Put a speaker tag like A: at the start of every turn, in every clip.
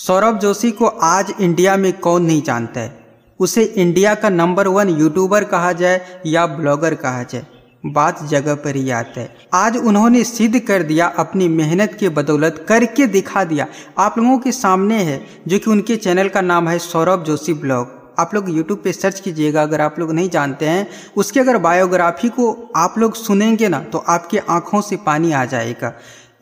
A: सौरभ जोशी को आज इंडिया में कौन नहीं जानता है? उसे इंडिया का नंबर वन यूट्यूबर कहा जाए या ब्लॉगर कहा जाए? बात जगह पर ही आता है। आज उन्होंने सिद्ध कर दिया, अपनी मेहनत के बदौलत करके दिखा दिया। आप लोगों के सामने है, जो कि उनके चैनल का नाम है सौरभ जोशी ब्लॉग। आप लोग यूट्यूब पे सर्च कीजिएगा, अगर आप लोग नहीं जानते हैं। उसके अगर बायोग्राफी को आप लोग सुनेंगे ना तो आपके आँखों से पानी आ जाएगा।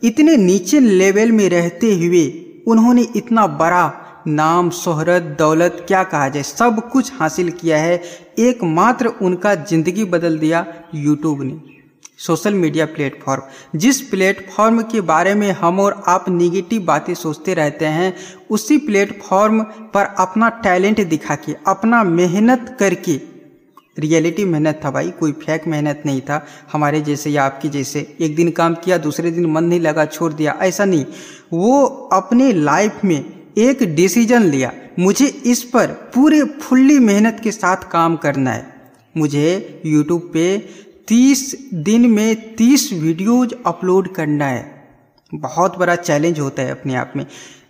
A: इतने नीचे लेवल में रहते हुए उन्होंने इतना बड़ा नाम, शोहरत, दौलत क्या कहा जाए? सब कुछ हासिल किया है। एकमात्र उनका ज़िंदगी बदल दिया यूट्यूब ने, सोशल मीडिया प्लेटफॉर्म। जिस प्लेटफॉर्म के बारे में हम और आप निगेटिव बातें सोचते रहते हैं, उसी प्लेटफॉर्म पर अपना टैलेंट दिखा के, अपना मेहनत करके रियलिटी मेहनत था भाई, कोई फेक मेहनत नहीं था। हमारे जैसे या आपकी जैसे, एक दिन काम किया, दूसरे दिन मन नहीं लगा, छोड़ दिया, ऐसा नहीं। वो अपने लाइफ में एक डिसीज़न लिया, मुझे इस पर पूरे फुल्ली मेहनत के साथ काम करना है। मुझे यूट्यूब पे तीस दिन में तीस वीडियोज़ अपलोड करना है। बहुत बड़ा चैलेंज होता है अपने आप में।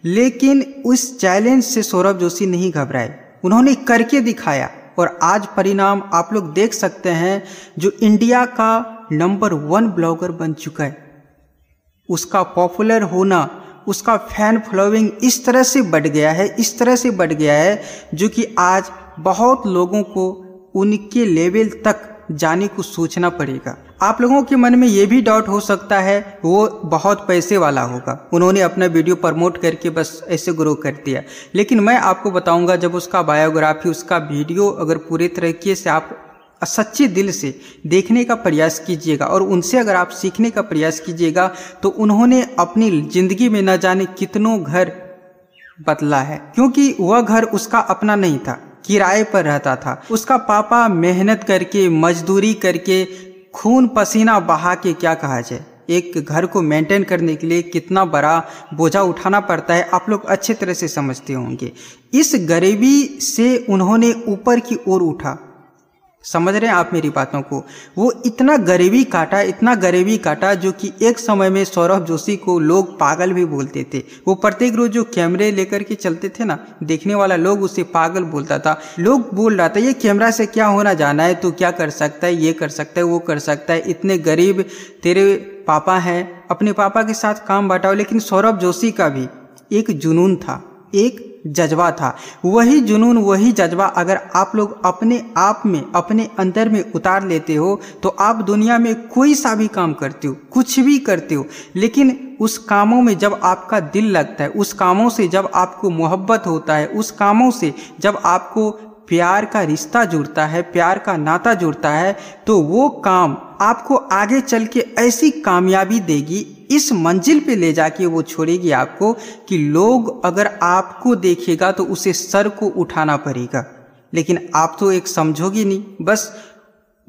A: लेकिन उस चैलेंज से सौरभ जोशी नहीं घबराए। उन्होंने करके दिखाया। और आज परिणाम आप लोग देख सकते हैं जो इंडिया का नंबर वन ब्लॉगर बन चुका है। उसका पॉपुलर होना, उसका फ़ैन फॉलोइंग इस तरह से बढ़ गया है, इस तरह से बढ़ गया है जो कि आज बहुत लोगों को उनके लेवल तक जाने को सोचना पड़ेगा। आप लोगों के मन में ये भी डाउट हो सकता है, वो बहुत पैसे वाला होगा। उन्होंने अपना वीडियो प्रमोट करके बस ऐसे ग्रो कर दिया। लेकिन मैं आपको बताऊँगा, जब उसका बायोग्राफी उसका वीडियो अगर पूरे तरीके से आप सच्चे दिल से देखने का प्रयास कीजिएगा और उनसे अगर आप सीखने का प्रयास कीजिएगा तो उन्होंने अपनी ज़िंदगी में न जाने कितनों घर बदला है। क्योंकि वह घर उसका अपना नहीं था। किराए पर रहता था। उसका पापा मेहनत करके, मजदूरी करके, खून पसीना बहा के क्या कहा जाए? एक घर को मेंटेन करने के लिए कितना बड़ा बोझा उठाना पड़ता है, आप लोग अच्छे तरह से समझते होंगे। इस गरीबी से उन्होंने ऊपर की ओर उठा। समझ रहे हैं आप मेरी बातों को? वो इतना गरीबी काटा, इतना गरीबी काटा जो कि एक समय में सौरभ जोशी को लोग पागल भी बोलते थे। वो प्रत्येक रोज जो कैमरे लेकर के चलते थे ना, देखने वाला लोग उसे पागल बोलता था। लोग बोल रहा था, ये कैमरा से क्या होना, जाना है तो क्या कर सकता है, ये कर सकता है, वो कर सकता है। इतने गरीब तेरे पापा हैं, अपने पापा के साथ काम बांटाओ। लेकिन सौरभ जोशी का भी एक जुनून था, एक जज्बा था। वही जुनून, वही जज्बा अगर आप लोग अपने आप में, अपने अंदर में उतार लेते हो तो आप दुनिया में कोई सा भी काम करते हो, कुछ भी करते हो, लेकिन उस कामों में जब आपका दिल लगता है, उस कामों से जब आपको मोहब्बत होता है, उस कामों से जब आपको प्यार का रिश्ता जुड़ता है, प्यार का नाता जुड़ता है तो वो काम आपको आगे चल के ऐसी कामयाबी देगी इस मंजिल पे ले जाके वो छोड़ेगी आपको कि लोग अगर आपको देखेगा तो उसे सर को उठाना पड़ेगा। लेकिन आप तो एक समझोगी नहीं। बस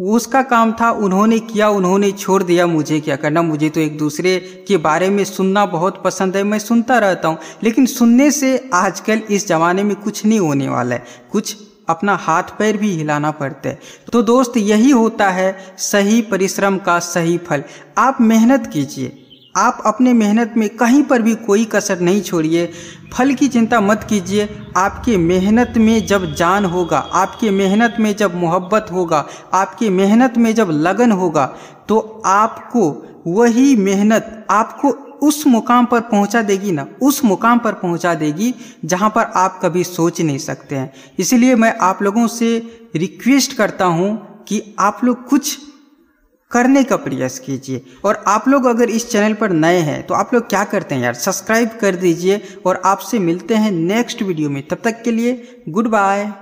A: उसका काम था, उन्होंने किया, उन्होंने छोड़ दिया मुझे। क्या करना? मुझे तो एक दूसरे के बारे में सुनना बहुत पसंद है, मैं सुनता रहता हूँ। लेकिन सुनने से आजकल इस ज़माने में कुछ नहीं होने वाला है। कुछ अपना हाथ पैर भी हिलाना पड़ता है। तो दोस्त, यही होता है सही परिश्रम का सही फल। आप मेहनत कीजिए। आप अपने मेहनत में कहीं पर भी कोई कसर नहीं छोड़िए। फल की चिंता मत कीजिए। आपके मेहनत में जब जान होगा, आपके मेहनत में जब मोहब्बत होगा, आपके मेहनत में जब लगन होगा तो आपको वही मेहनत आपको उस मुकाम पर पहुँचा देगी ना, उस मुकाम पर पहुँचा देगी जहाँ पर आप कभी सोच नहीं सकते हैं। इसलिए मैं आप लोगों से रिक्वेस्ट करता हूँ कि आप लोग कुछ करने का प्रयास कीजिए। और आप लोग अगर इस चैनल पर नए हैं तो आप लोग क्या करते हैं यार? सब्सक्राइब कर दीजिए और आपसे मिलते हैं नेक्स्ट वीडियो में। तब तक के लिए गुड बाय।